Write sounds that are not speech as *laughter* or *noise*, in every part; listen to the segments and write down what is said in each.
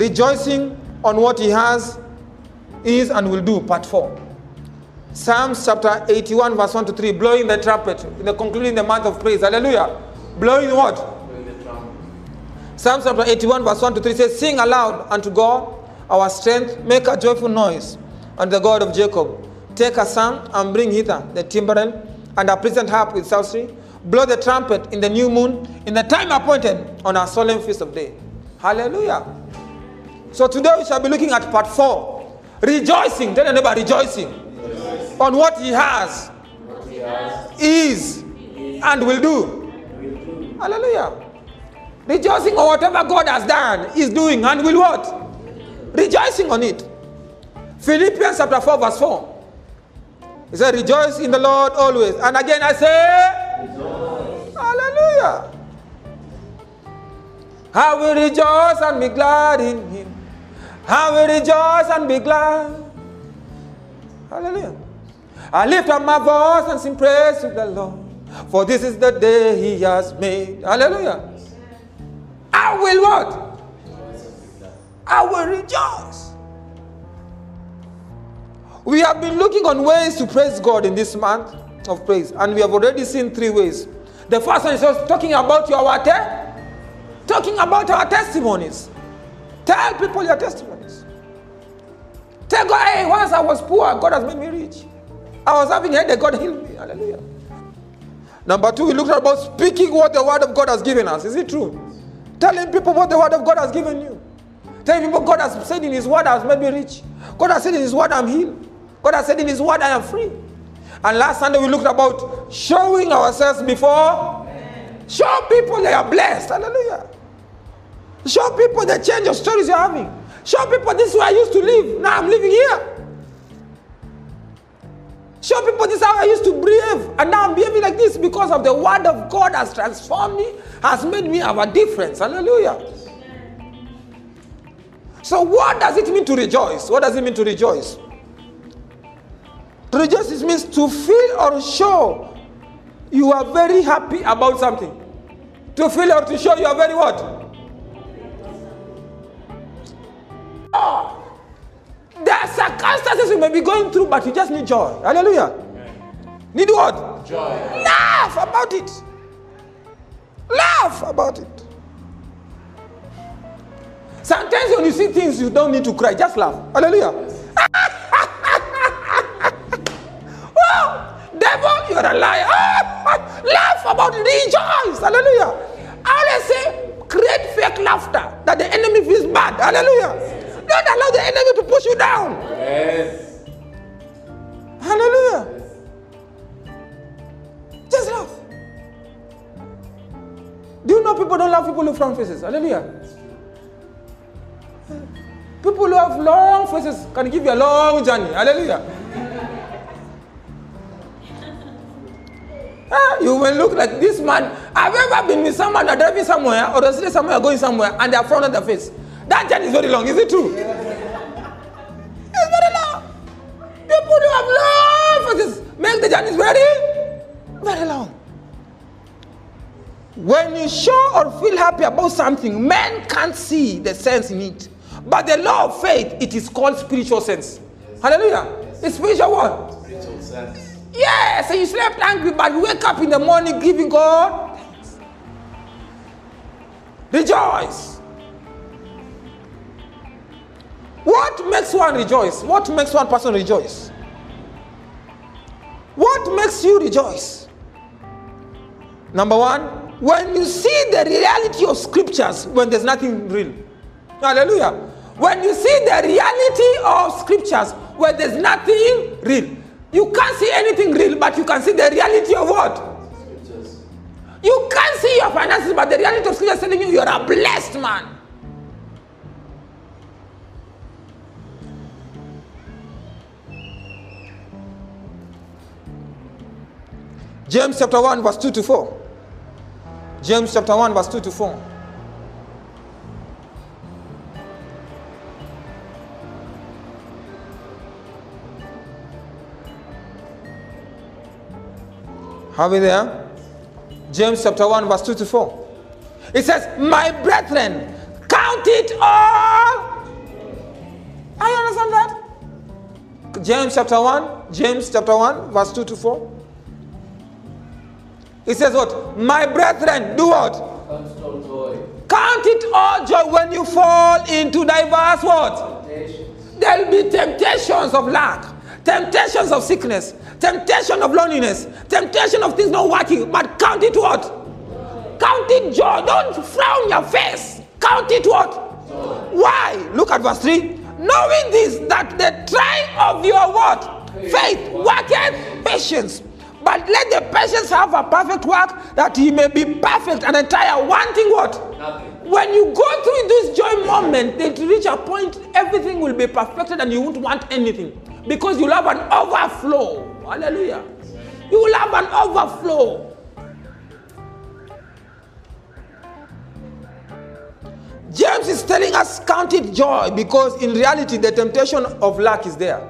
rejoicing on what he has, is, and will do. Part 4. Psalms chapter 81, verse 1 to 3, blowing the trumpet, in the concluding the month of praise. Hallelujah. Blowing what? Psalms chapter 81, verse 1 to 3 says, Sing aloud unto God, our strength, make a joyful noise unto the God of Jacob. Take a song and bring hither the timbrel and a pleasant harp with psaltery. Blow the trumpet in the new moon, in the time appointed on our solemn feast of day. Hallelujah. So today we shall be looking at part 4. Rejoicing. Tell your neighbor, rejoicing. On what he has, is, and will do. Hallelujah. Rejoicing on whatever God has done, is doing, and will what? Rejoicing on it. Philippians chapter 4, verse 4. He said, Rejoice in the Lord always. And again I say, Hallelujah. I will rejoice and be glad in him. I will rejoice and be glad. Hallelujah. I lift up my voice and sing praise to the Lord. For this is the day he has made. Hallelujah. I will what? I will rejoice. We have been looking on ways to praise God in this month of praise, and we have already seen three ways. The first one is just talking about your what? Talking about our testimonies. Tell people your testimonies. Tell God, hey, once I was poor, God has made me rich. I was having headache, God healed me. Hallelujah. Number two, we looked at about speaking what the word of God has given us. Is it true? Telling people what the word of God has given you. Telling people God has said in His word has made me rich. God has said in His word I'm healed. God has said in His word I am free. And last Sunday we looked about showing ourselves before. Show people they are blessed. Hallelujah. Show people the change of stories you're having. Show people this is where I used to live. Now I'm living here. Show people this is how I used to behave. And now I'm behaving like this because of the word of God has transformed me, has made me have a difference. Hallelujah. So, what does it mean to rejoice? What does it mean to rejoice? To rejoice it means to feel or show you are very happy about something. To feel or to show you are very what? There are circumstances you may be going through, but you just need joy. Hallelujah. Need what? Joy. Laugh about it. Laugh about it. Sometimes when you see things, you don't need to cry. Just laugh. Hallelujah. *laughs* oh, devil, you're a liar. *laughs* laugh about it. Rejoice. Hallelujah. I always say, create fake laughter that the enemy feels bad. Hallelujah. Don't allow the enemy to push you down. Yes. Hallelujah. Just laugh. Do you know people don't love people with front faces? Hallelujah. People who have long faces can give you a long journey. Hallelujah. *laughs* Ah, you will look like this man. Have you ever been with someone that driving somewhere or they say somewhere going somewhere and they are front of the face? That journey is very long. Is it true? It's very long. People who have long faces make the journeys very, very long. When you show or feel happy about something, men can't see the sense in it. But the law of faith, it is called spiritual sense. Hallelujah. It's spiritual what? Spiritual sense. Yes, so you slept angry, but you wake up in the morning giving God thanks. Rejoice. What makes one rejoice? What makes one person rejoice? What makes you rejoice? Number one, when you see the reality of scriptures when there's nothing real. Hallelujah. When you see the reality of scriptures where there's nothing real. You can't see anything real, but you can see the reality of what? Scriptures. You can't see your finances, but the reality of scripture is telling you you're a blessed man. James chapter 1, verse 2 to 4. James chapter 1, verse 2 to 4. Have we there? James chapter 1, verse 2 to 4. It says, My brethren, count it all I understand that. James chapter 1, James chapter 1, verse 2 to 4. It says what? My brethren, do what? Count it all joy. Joy when you fall into diverse what? Temptations. There will be temptations of lack, temptations of sickness, temptation of loneliness, temptation of things not working. But count it what? Count it joy. Don't frown your face. Count it what? Why? Look at verse 3. Knowing this, that the trying of your what? Faith worketh patience. But let the patience have a perfect work, that he may be perfect and entire, wanting what? Nothing. When you go through this joy moment, it reach a point everything will be perfected and you won't want anything because you'll have an overflow. Hallelujah. You will have an overflow. James is telling us count it joy because in reality the temptation of lack is there.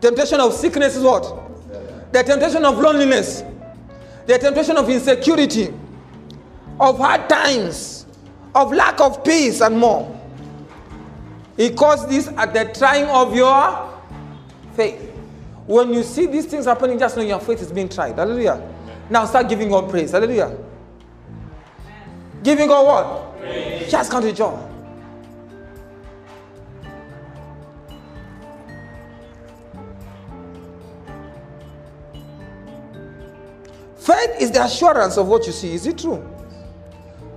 Temptation of sickness is what? The temptation of loneliness. The temptation of insecurity. Of hard times. Of lack of peace and more. He calls this at the trying of your faith. When you see these things happening, just know your faith is being tried. Hallelujah. Now start giving God praise. Hallelujah. Giving God what? Just count it joy. Faith is the assurance of what you see. Is it true?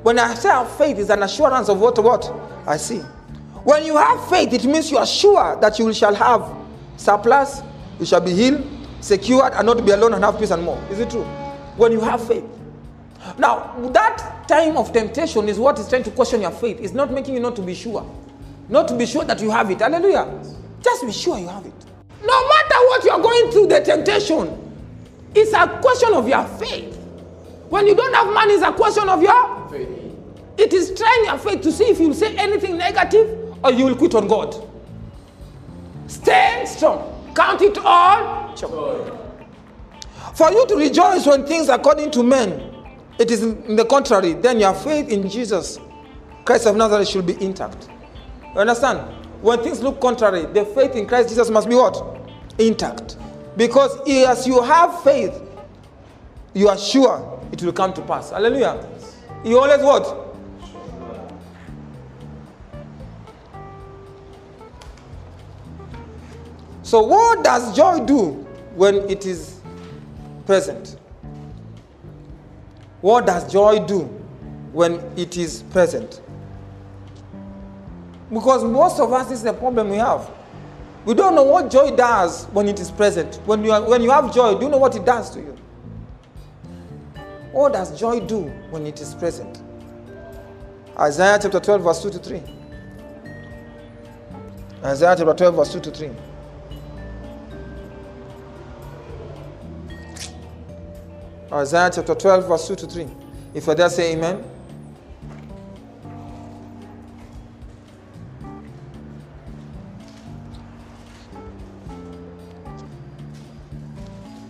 When I say faith, is an assurance of what what I see. When you have faith, it means you are sure that you shall have surplus, you shall be healed, secured, and not be alone and have peace and more. Is it true? When you have faith. Now, that time of temptation is what is trying to question your faith. It's not making you not to be sure. Not to be sure that you have it. Hallelujah. Just be sure you have it. No matter what you're going through, the temptation, it's a question of your faith. When you don't have money, it's a question of your Faith. it is trying your faith to see if you'll say anything negative or you will quit on God. Stay strong. Count it all. For you to rejoice when things according to men, it is in the contrary. Then your faith in Jesus, Christ of Nazareth, should be intact. You understand? When things look contrary, the faith in Christ Jesus must be what? Intact. Because as you have faith, you are sure it will come to pass. Hallelujah. You always what? So, what does joy do when it is present? What does joy do when it is present? Because most of us, this is the problem we have. We don't know what joy does when it is present. When you, are, when you have joy, do you know what it does to you? What does joy do when it is present? Isaiah chapter 12, verse 2 to 3. Isaiah chapter 12, verse 2 to 3. Isaiah chapter 12, verse 2 to 3. If you're there, say amen.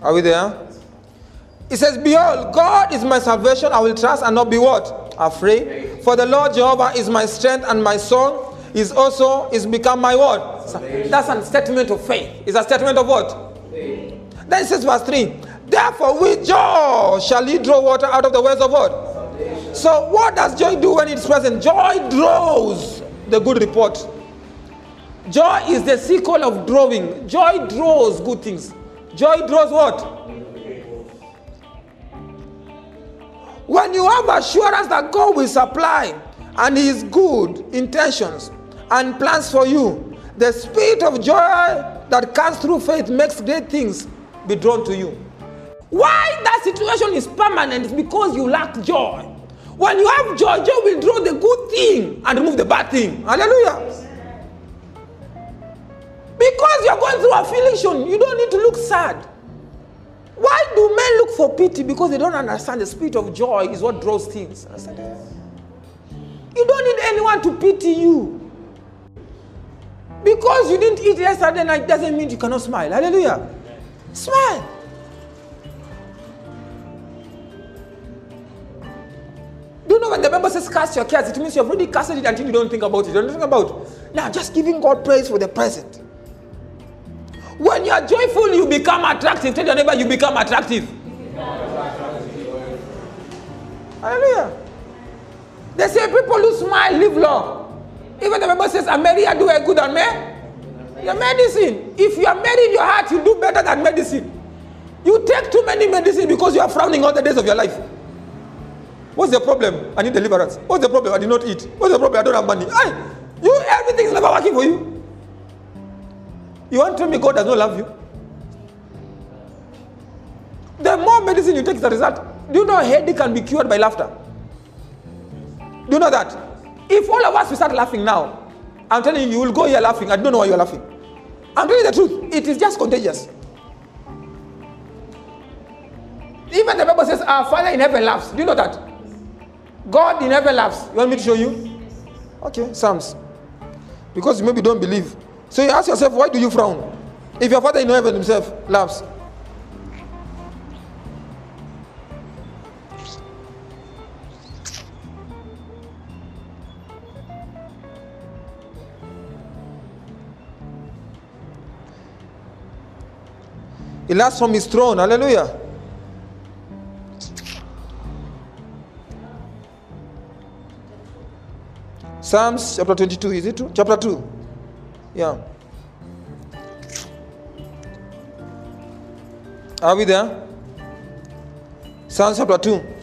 Are we there? It says, Behold, God is my salvation. I will trust and not be what? Afraid. For the Lord Jehovah is my strength and my song is also is become my word. That's a statement of faith. It's a statement of what? Faith. Then it says verse 3. Therefore, with joy shall he draw water out of the wells of what? Salvation. So, what does joy do when it's present? Joy draws the good report. Joy is the sequel of drawing. Joy draws good things. Joy draws what? When you have assurance that God will supply and His good intentions and plans for you, the spirit of joy that comes through faith makes great things be drawn to you. Why that situation is permanent is because you lack joy. When you have joy, joy will draw the good thing and remove the bad thing. Hallelujah. Because you're going through affliction, you don't need to look sad. Why do men look for pity? Because they don't understand the spirit of joy is what draws things. You don't need anyone to pity you. Because you didn't eat yesterday night doesn't mean you cannot smile. Hallelujah. Smile. Do you know when the Bible says cast your cares, it means you have already casted it until you don't think about it. You don't think about it. Now, just giving God praise for the present. When you are joyful, you become attractive. Tell your neighbor, you become attractive. Hallelujah. They say people who smile live long. Even the Bible says, a merry do a good on me. Your medicine. If you are merry in your heart, you do better than medicine. You take too many medicine because you are frowning all the days of your life. What's the problem? I need deliverance. What's the problem? I did not eat. What's the problem? I don't have money. Hey, you everything is never working for you. You want to tell me God does not love you? The more medicine you take is the result. Do you know headache can be cured by laughter? Do you know that? If all of us we start laughing now, I'm telling you, you will go here laughing. I don't know why you're laughing. I'm telling you the truth. It is just contagious. Even the Bible says, Our Father in heaven laughs. Do you know that? God in heaven laughs. You want me to show you? Okay, Psalms. Because you maybe don't believe. So you ask yourself, why do you frown? If your Father in heaven himself laughs. He laughs from his throne. Hallelujah. Psalms chapter 22, is it true? Chapter 2. Yeah. Are we there? Psalms chapter 2.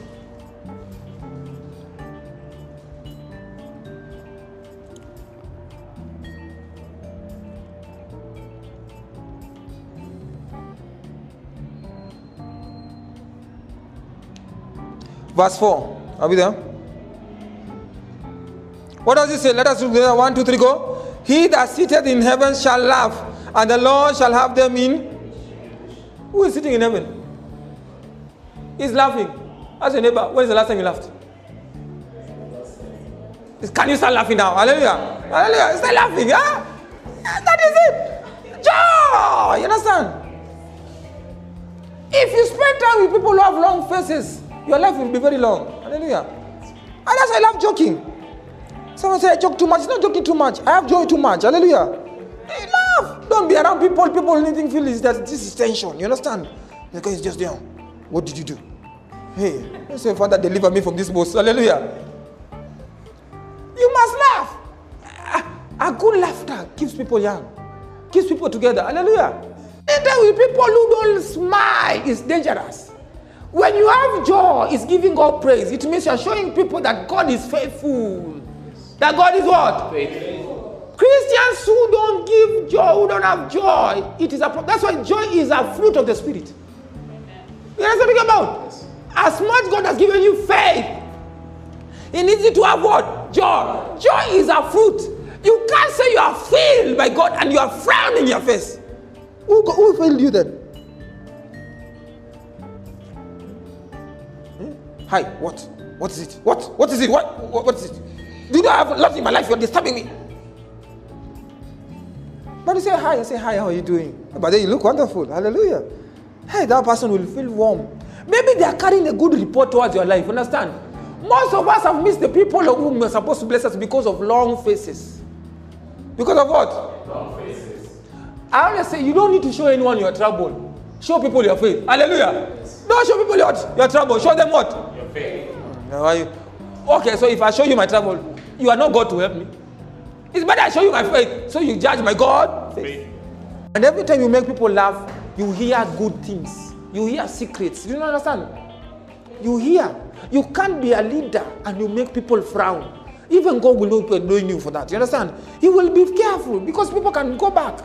Verse 4. Are we there? What does it say? Let us do together. One, two, three, go. He that sitteth in heaven shall laugh, and the Lord shall have them in. Who is sitting in heaven? He's laughing. Ask your neighbor, when is the last time you laughed? Can you start laughing now? Hallelujah. Hallelujah. Start laughing. Huh? That is it. Joy. You understand? If you spend time with people who have long faces, your life will be very long. Hallelujah. And that's why I love joking. Someone say I joke too much. It's not joking too much. I have joy too much. Hallelujah. Hey, laugh. Don't be around people. People anything feel is that this is tension. You understand? Because it's just there. What did you do? Hey, say, Father, deliver me from this boss. Hallelujah. You must laugh. A, a good laughter keeps people young, keeps people together. Hallelujah. Anytime with people who don't smile is dangerous. When you have joy, it's giving God praise. It means you're showing people that God is faithful. That God is what? Faithful. Christians who don't give joy, who don't have joy, it is a pro- that's why joy is a fruit of the spirit. You know what I'm talking about? As much God has given you faith, He needs you to have what? Joy. Joy is a fruit. You can't say you are filled by God and you are frowning your face. Who, who failed you then? Hmm? Hi, what? What is it? What? What is it? What? What, what is it? Do you know I have love in my life? You're disturbing me. But you say hi, I say hi, how are you doing? But then you look wonderful. Hallelujah. Hey, that person will feel warm. Maybe they are carrying a good report towards your life. Understand? Most of us have missed the people whom we're supposed to bless us because of long faces. Because of what? Long faces. I always say you don't need to show anyone your trouble. Show people your faith. Hallelujah. Don't show people your, your trouble. Show them what? Your faith. Hmm, how are you? Okay, so if I show you my trouble, you are not God to help me. It's better I show you my faith, so you judge my God. Faith. And every time you make people laugh, you hear good things. You hear secrets. Do you understand? You hear. You can't be a leader and you make people frown. Even God will not be knowing you for that. You understand? He will be careful because people can go back.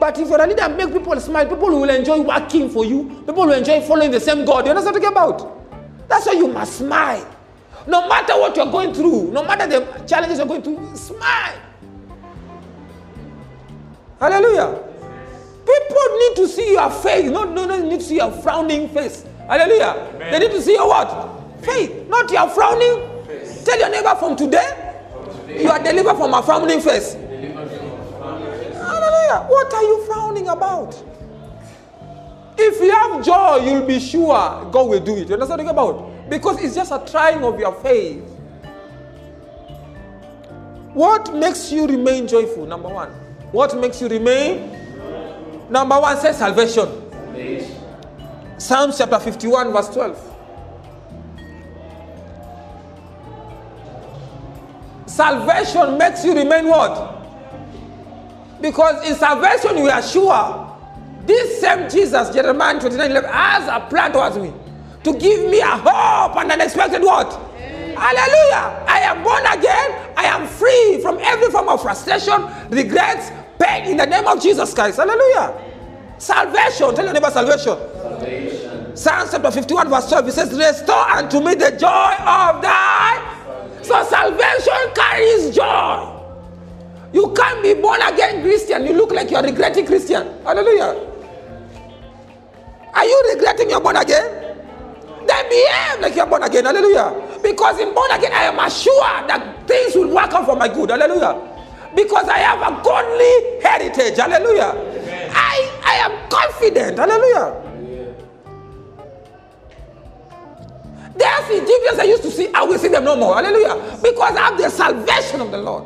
But if you're a leader and make people smile, people will enjoy working for you. People will enjoy following the same God. You understand what I'm talking about? That's why you must smile. No matter what you're going through, no matter the challenges you're going through, smile. Hallelujah. People need to see your faith, not, no, no, need to see your frowning face. Hallelujah. Amen. They need to see your what? Faith, not your frowning. Face. Tell your neighbor from today, you are delivered from a frowning face. Hallelujah. What are you frowning about? If you have joy, you'll be sure God will do it. You understand what I'm talking about? Because it's just a trying of your faith. What makes you remain joyful? Number one. What makes you remain? Number one says salvation. Psalms chapter 51, verse 12. Salvation makes you remain what? Because in salvation we are sure this same Jesus, Jeremiah 29 11, has a plan towards me to give me a hope and an expected what? Hallelujah. I am born again. I am free from every form of frustration, regrets, pain in the name of Jesus Christ. Hallelujah. Salvation. Tell your neighbor salvation. salvation. Psalm chapter 51, verse 12. It says, Restore unto me the joy of thy. So salvation carries joy. You can't be born again Christian. You look like you're regretting Christian. Hallelujah. Are you regretting you're born again? Behave like you're born again. Hallelujah. Because in born again, I am assured that things will work out for my good. Hallelujah. Because I have a godly heritage. Hallelujah. I, I am confident. Hallelujah. There's Egyptians I used to see, I will see them no more. Hallelujah. Because I have the salvation of the Lord.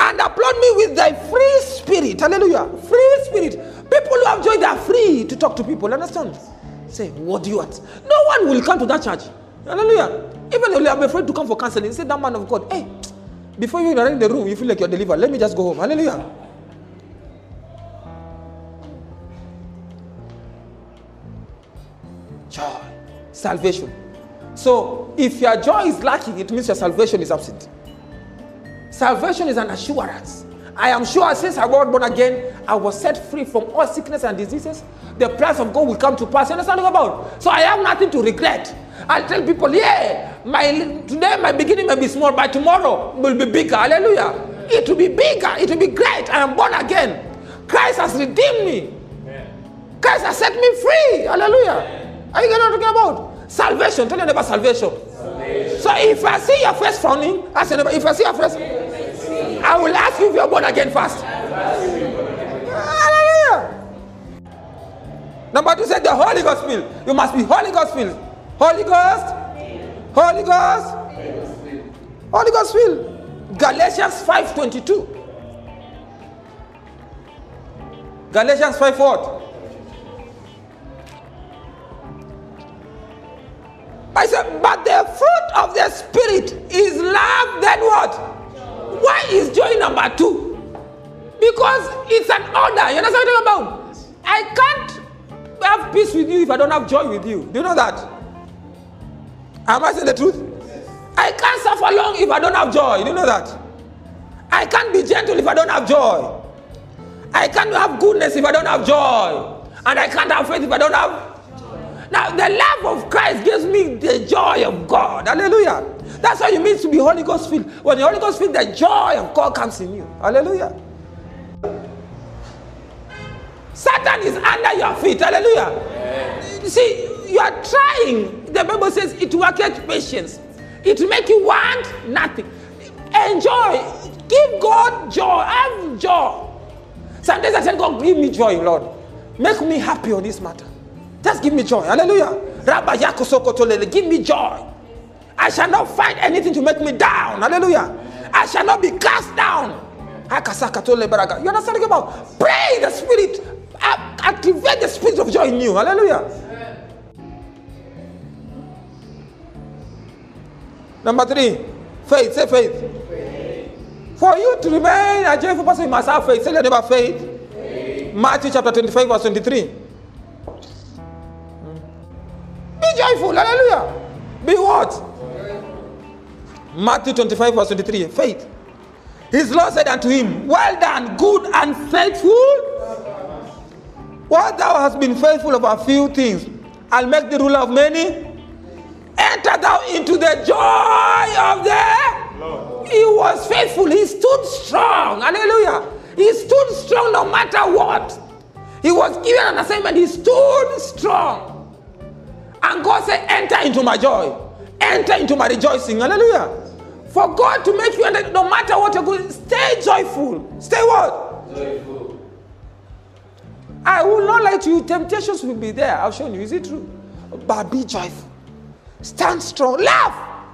And applaud me with thy free spirit. Hallelujah. Free spirit. People who have joy, they are free to talk to people. Understand? Say, what do you want? No one will come to that church. Hallelujah. Even I'm afraid to come for counseling, say that man of God, hey, before you are in the room, you feel like you're delivered. Let me just go home. Hallelujah. Joy. Salvation. So if your joy is lacking, it means your salvation is absent. Salvation is an assurance. I am sure since I was born again, I was set free from all sickness and diseases. The plans of God will come to pass. You understand what I'm about? So I have nothing to regret. I tell people, yeah, my today my beginning may be small, but tomorrow will be bigger. Hallelujah. It will be bigger. It will be great. I am born again. Christ has redeemed me. Christ has set me free. Hallelujah. Are you getting what I'm talking about? Salvation. Tell your neighbor salvation. So if I see your face frowning, your neighbor, if I see your face, I will ask you if you're born again first. Hallelujah. Number two said the Holy Ghost filled. You must be Holy Ghost filled. Holy Ghost. Holy Ghost. Holy Ghost filled. Galatians 5.22. Galatians 5 what? I said, but the fruit of the Spirit is love, then what? Why is joy number two? Because it's an order. You understand what I'm talking about? I can't have peace with you if I don't have joy with you. Do you know that? Am I saying the truth? Yes. I can't suffer long if I don't have joy. Do you know that? I can't be gentle if I don't have joy. I can't have goodness if I don't have joy. And I can't have faith if I don't have now, the love of Christ gives me the joy of God. Hallelujah. That's how you mean to be Holy Ghost filled. When the Holy Ghost filled, the joy of God comes in you. Hallelujah. Satan is under your feet. Hallelujah. You see, you are trying. The Bible says it get patience. It make you want nothing. Enjoy. Give God joy. Have joy. Some days I tell God, give me joy, Lord. Make me happy on this matter. Just give me joy. Hallelujah. Yakosokotolele. Give me joy. I shall not find anything to make me down. Hallelujah. I shall not be cast down. You understand what I'm about? Pray the spirit. Activate the spirit of joy in you. Hallelujah. Number three, faith. Say faith. For you to remain a joyful person, you must have faith. Say the name of faith. Matthew chapter 25, verse 23. Be joyful. Hallelujah. Be what? Matthew 25, verse 23. Faith. His Lord said unto him, Well done, good and faithful. What thou hast been faithful of a few things, I'll make the ruler of many. Enter thou into the joy of the Lord. He was faithful. He stood strong. Hallelujah. He stood strong no matter what. He was given an assignment. He stood strong. And God said, Enter into my joy. Enter into my rejoicing. Hallelujah. For God to make you enter, no matter what you're going, stay joyful. Stay what? Joyful. I will not lie to you. Temptations will be there. I've shown you. Is it true? but be joyful. Stand strong. Laugh.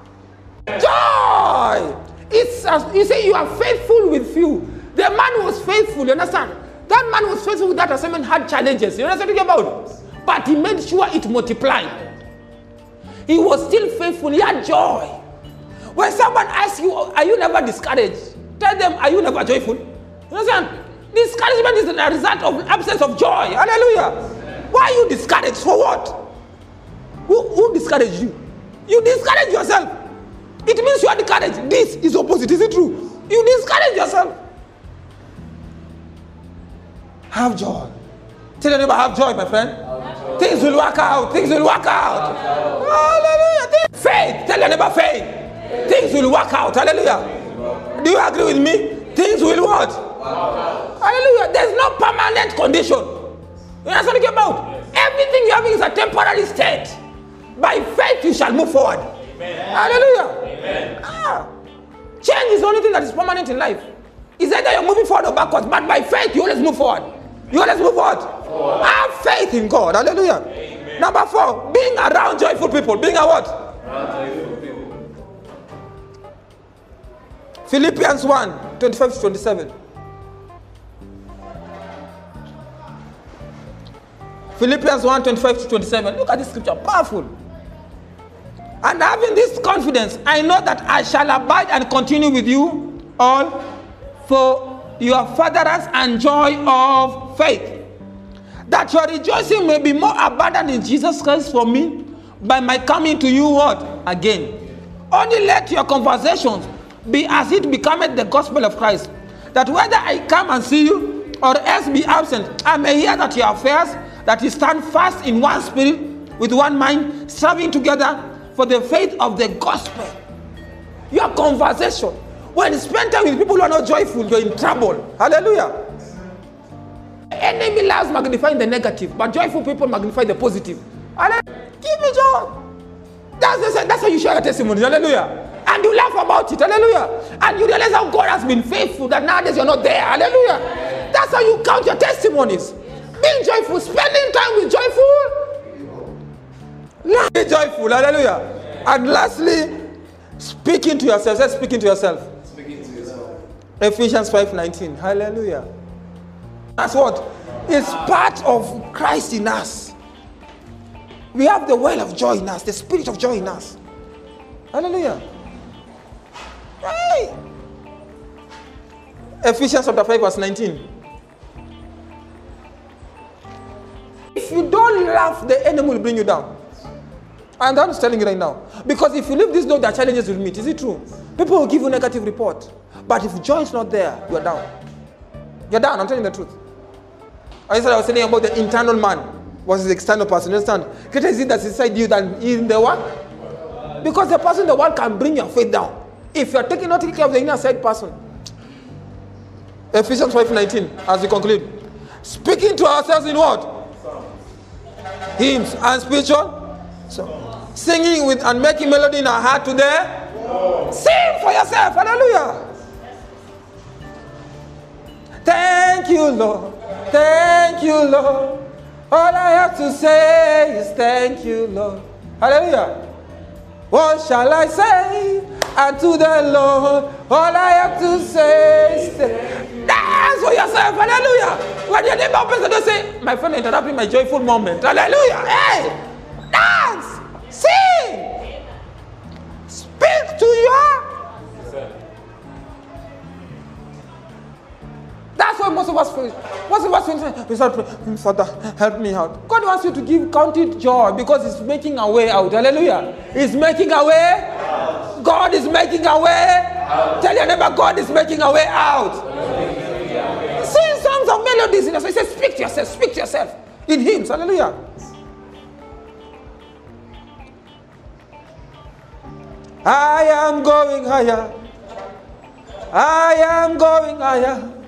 Joy. It's as you say you are faithful with few. The man was faithful, you understand? That man was faithful with that assignment, had challenges. You understand what I'm talking about? But he made sure it multiplied. He was still faithful, he had joy. When someone asks you, Are you never discouraged? Tell them, Are you never joyful? You understand? Discouragement is a result of absence of joy. Hallelujah. Why are you discouraged? For what? Who, who discouraged you? You discourage yourself. It means you are discouraged. This is opposite. Is it true? You discourage yourself. Have joy. Tell your neighbor, have joy, my friend. Things will work out. Things will work out. Hallelujah. Faith. Tell your neighbor, faith. Things will work out. Hallelujah. Do you agree with me? Things will what? Hallelujah. There's no permanent condition. You understand what I'm about? Everything you're having is a temporary state. By faith, you shall move forward. Hallelujah. Ah. Change is the only thing that is permanent in life. It's either you're moving forward or backwards, but by faith, you always move forward. You always move forward. Have faith in God. Hallelujah. Number four, being around joyful people. Being a what? Philippians 1 25 to 27. Philippians 1 25 to 27. Look at this scripture. Powerful. And having this confidence, I know that I shall abide and continue with you all for your furtherance and joy of faith. That your rejoicing may be more abundant in Jesus Christ for me by my coming to you what? Again. Only let your conversations be as it becometh the gospel of Christ. That whether I come and see you or else be absent, I may hear that your affairs, that you stand fast in one spirit, with one mind, serving together for the faith of the gospel. Your conversation. When you spend time with people who are not joyful, you're in trouble. Hallelujah. Enemy loves magnifying the negative, but joyful people magnify the positive. Hallelujah. Give me joy. That's, the, that's how you share your testimony. Hallelujah. And you laugh about it. Hallelujah. And you realize how God has been faithful that nowadays you're not there. Hallelujah. That's how you count your testimonies. Being joyful, spending time with joyful. Be joyful. Hallelujah. And lastly, speaking to yourself. Say speaking to yourself. Speaking to yourself. Ephesians 5:19. Hallelujah. That's what? It's part of Christ in us. We have the well of joy in us, the spirit of joy in us. Hallelujah. Ephesians chapter 5, verse 19. If you don't laugh, the enemy will bring you down. And I'm telling you right now. Because if you leave this door, there are challenges you'll meet. Is it true? People will give you negative report. But if joy is not there, you're down. You're down, I'm telling you the truth. I said I was telling you about the internal man versus the external person. You understand? Greater is it that's inside you than in the one. Because the person in the one can bring your faith down. If you're taking not taking care of the inner side person. Ephesians 5:19, as we conclude. Speaking to ourselves in what? Hymns and spiritual. So singing with and making melody in our heart today. sing for yourself. Hallelujah. Thank you, Lord. Thank you, Lord. All I have to say is thank you, Lord. Hallelujah. What shall I say unto the Lord? All I have to say is Dance for yourself. Hallelujah. When your neighbor the door, say, My friend, interrupting my joyful moment. Hallelujah. Hey, dance. That's why most of us feel. Most of us. We start praying, Father, help me out. God wants you to give counted joy because He's making a way out. Hallelujah. He's making a way. God is making a way. Tell your neighbor, God is making a way out. Sing songs of melodies in yourself. He says, Speak to yourself. Speak to yourself in hymns. Hallelujah. I am going higher. I am going higher.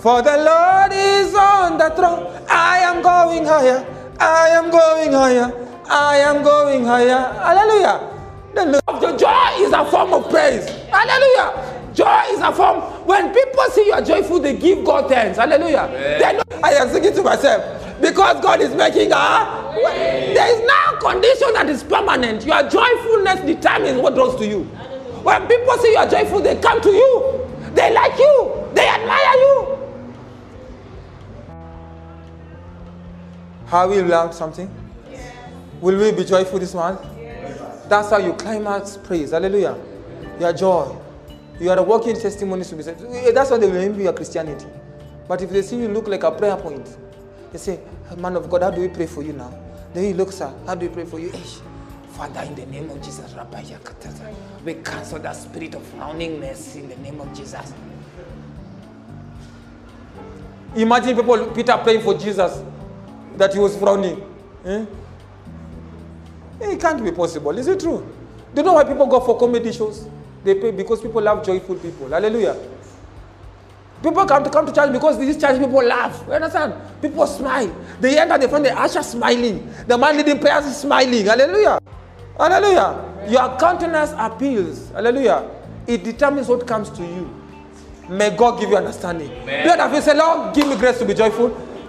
For the Lord is on the throne. I am going higher. I am going higher. I am going higher. Hallelujah. The of the joy is a form of praise. Hallelujah. Joy is a form. When people see you are joyful, they give God thanks. Hallelujah. They know I am singing to myself because God is making a There is no condition that is permanent. Your joyfulness determines what draws to you. When people see you are joyful, they come to you. They like you. They admire you. Have we learned something? Will we be joyful this month? That's how you climax praise. Hallelujah. Your joy. You are a walking testimony to be said. Eh, that's why they will envy your Christianity. But if they see you look like a prayer point, they say, Man of God, how do we pray for you now? Then he looks at, how do we pray for you? Eish. Father, in the name of Jesus, Rabbi Yakatata, we cancel that spirit of frowningness in the name of Jesus. Imagine people, Peter praying for Jesus that he was frowning. Eh? It can't be possible. Is it true? Do you know why people go for comedy shows? They pay because people love joyful people. Hallelujah. People come to come to church because these church people laugh. You understand? People smile. They enter, they find the usher smiling. The man leading prayers is smiling. Hallelujah. Hallelujah. Your countenance appeals. Hallelujah. It determines what comes to you. May God give you understanding. Amen. Do you have say, Lord, give me grace to be joyful